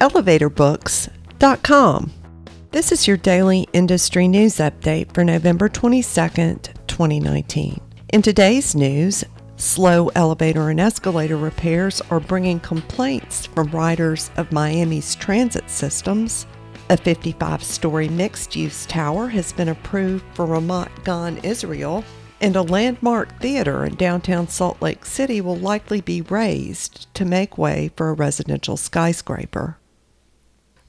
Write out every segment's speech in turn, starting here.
elevatorbooks.com. This is your daily industry news update for November 22nd, 2019. In today's news, slow elevator and escalator repairs are bringing complaints from riders of Miami's transit systems. A 55 story mixed use tower has been approved for Ramat Gan, Israel, and a landmark theater in downtown Salt Lake City will likely be raised to make way for a residential skyscraper.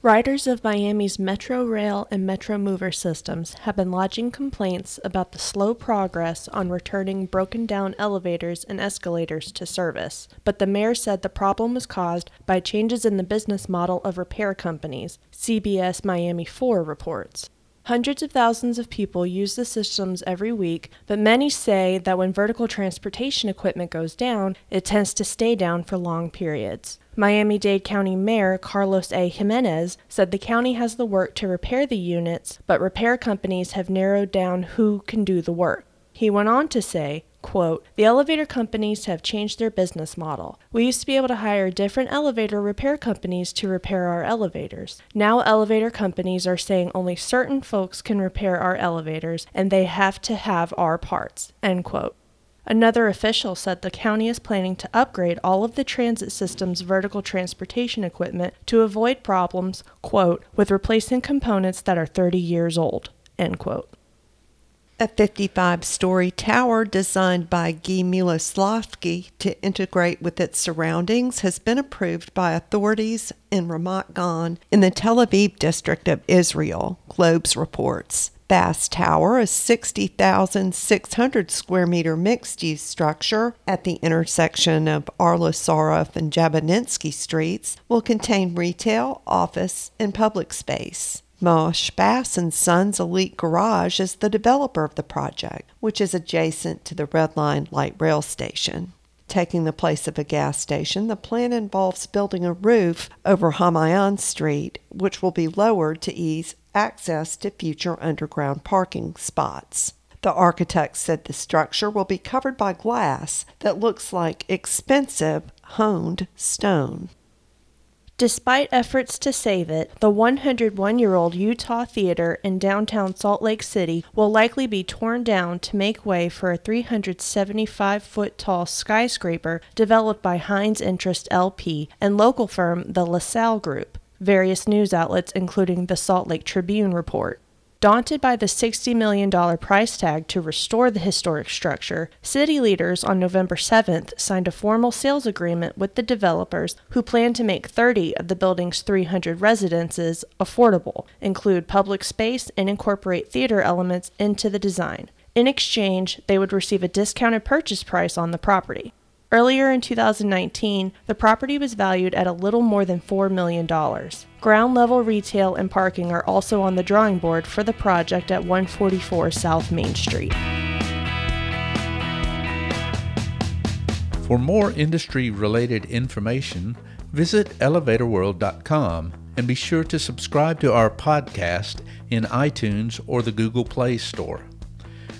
Riders of Miami's Metrorail and Metromover systems have been lodging complaints about the slow progress on returning broken down elevators and escalators to service, but the mayor said the problem was caused by changes in the business model of repair companies, CBS Miami 4 reports. Hundreds of thousands of people use the systems every week, but many say that when vertical transportation equipment goes down, it tends to stay down for long periods. Miami Dade County Mayor Carlos A. Giménez said the county has the work to repair the units, but repair companies have narrowed down who can do the work. He went on to say, quote, The elevator companies have changed their business model. We used to be able to hire different elevator repair companies to repair our elevators. Now elevator companies are saying only certain folks can repair our elevators and they have to have our parts. End quote. Another official said the county is planning to upgrade all of the transit system's vertical transportation equipment to avoid problems, quote, with replacing components that are 30 years old, end quote. A 55 story tower designed by Guy Miloslavsky to integrate with its surroundings has been approved by authorities in Ramat Gan in the Tel Aviv district of Israel, Globes reports. Bass Tower, a 60,600 square meter mixed use structure at the intersection of Sarov and Jabotinsky streets, will contain retail, office, and public space. Mosh Bass and Sons Elite Garage is the developer of the project, which is adjacent to the Red Line light rail station. Taking the place of a gas station, the plan involves building a roof over Hamayan Street, which will be lowered to ease access to future underground parking spots. The architect said the structure will be covered by glass that looks like expensive, honed stone. Despite efforts to save it, the 101 year old Utah Theater in downtown Salt Lake City will likely be torn down to make way for a 375 foot tall skyscraper developed by Hines Interest LP and local firm the LaSalle Group, various news outlets, including the Salt Lake Tribune, report. Daunted by the $60 million price tag to restore the historic structure, city leaders on November 7th signed a formal sales agreement with the developers who plan to make 30 of the building's 300 residences affordable, include public space, and incorporate theater elements into the design. In exchange, they would receive a discounted purchase price on the property. Earlier in 2019, the property was valued at a little more than $4 million. Ground level retail and parking are also on the drawing board for the project at 144 South Main Street. For more industry related information, visit elevatorworld.com and be sure to subscribe to our podcast in iTunes or the Google Play Store.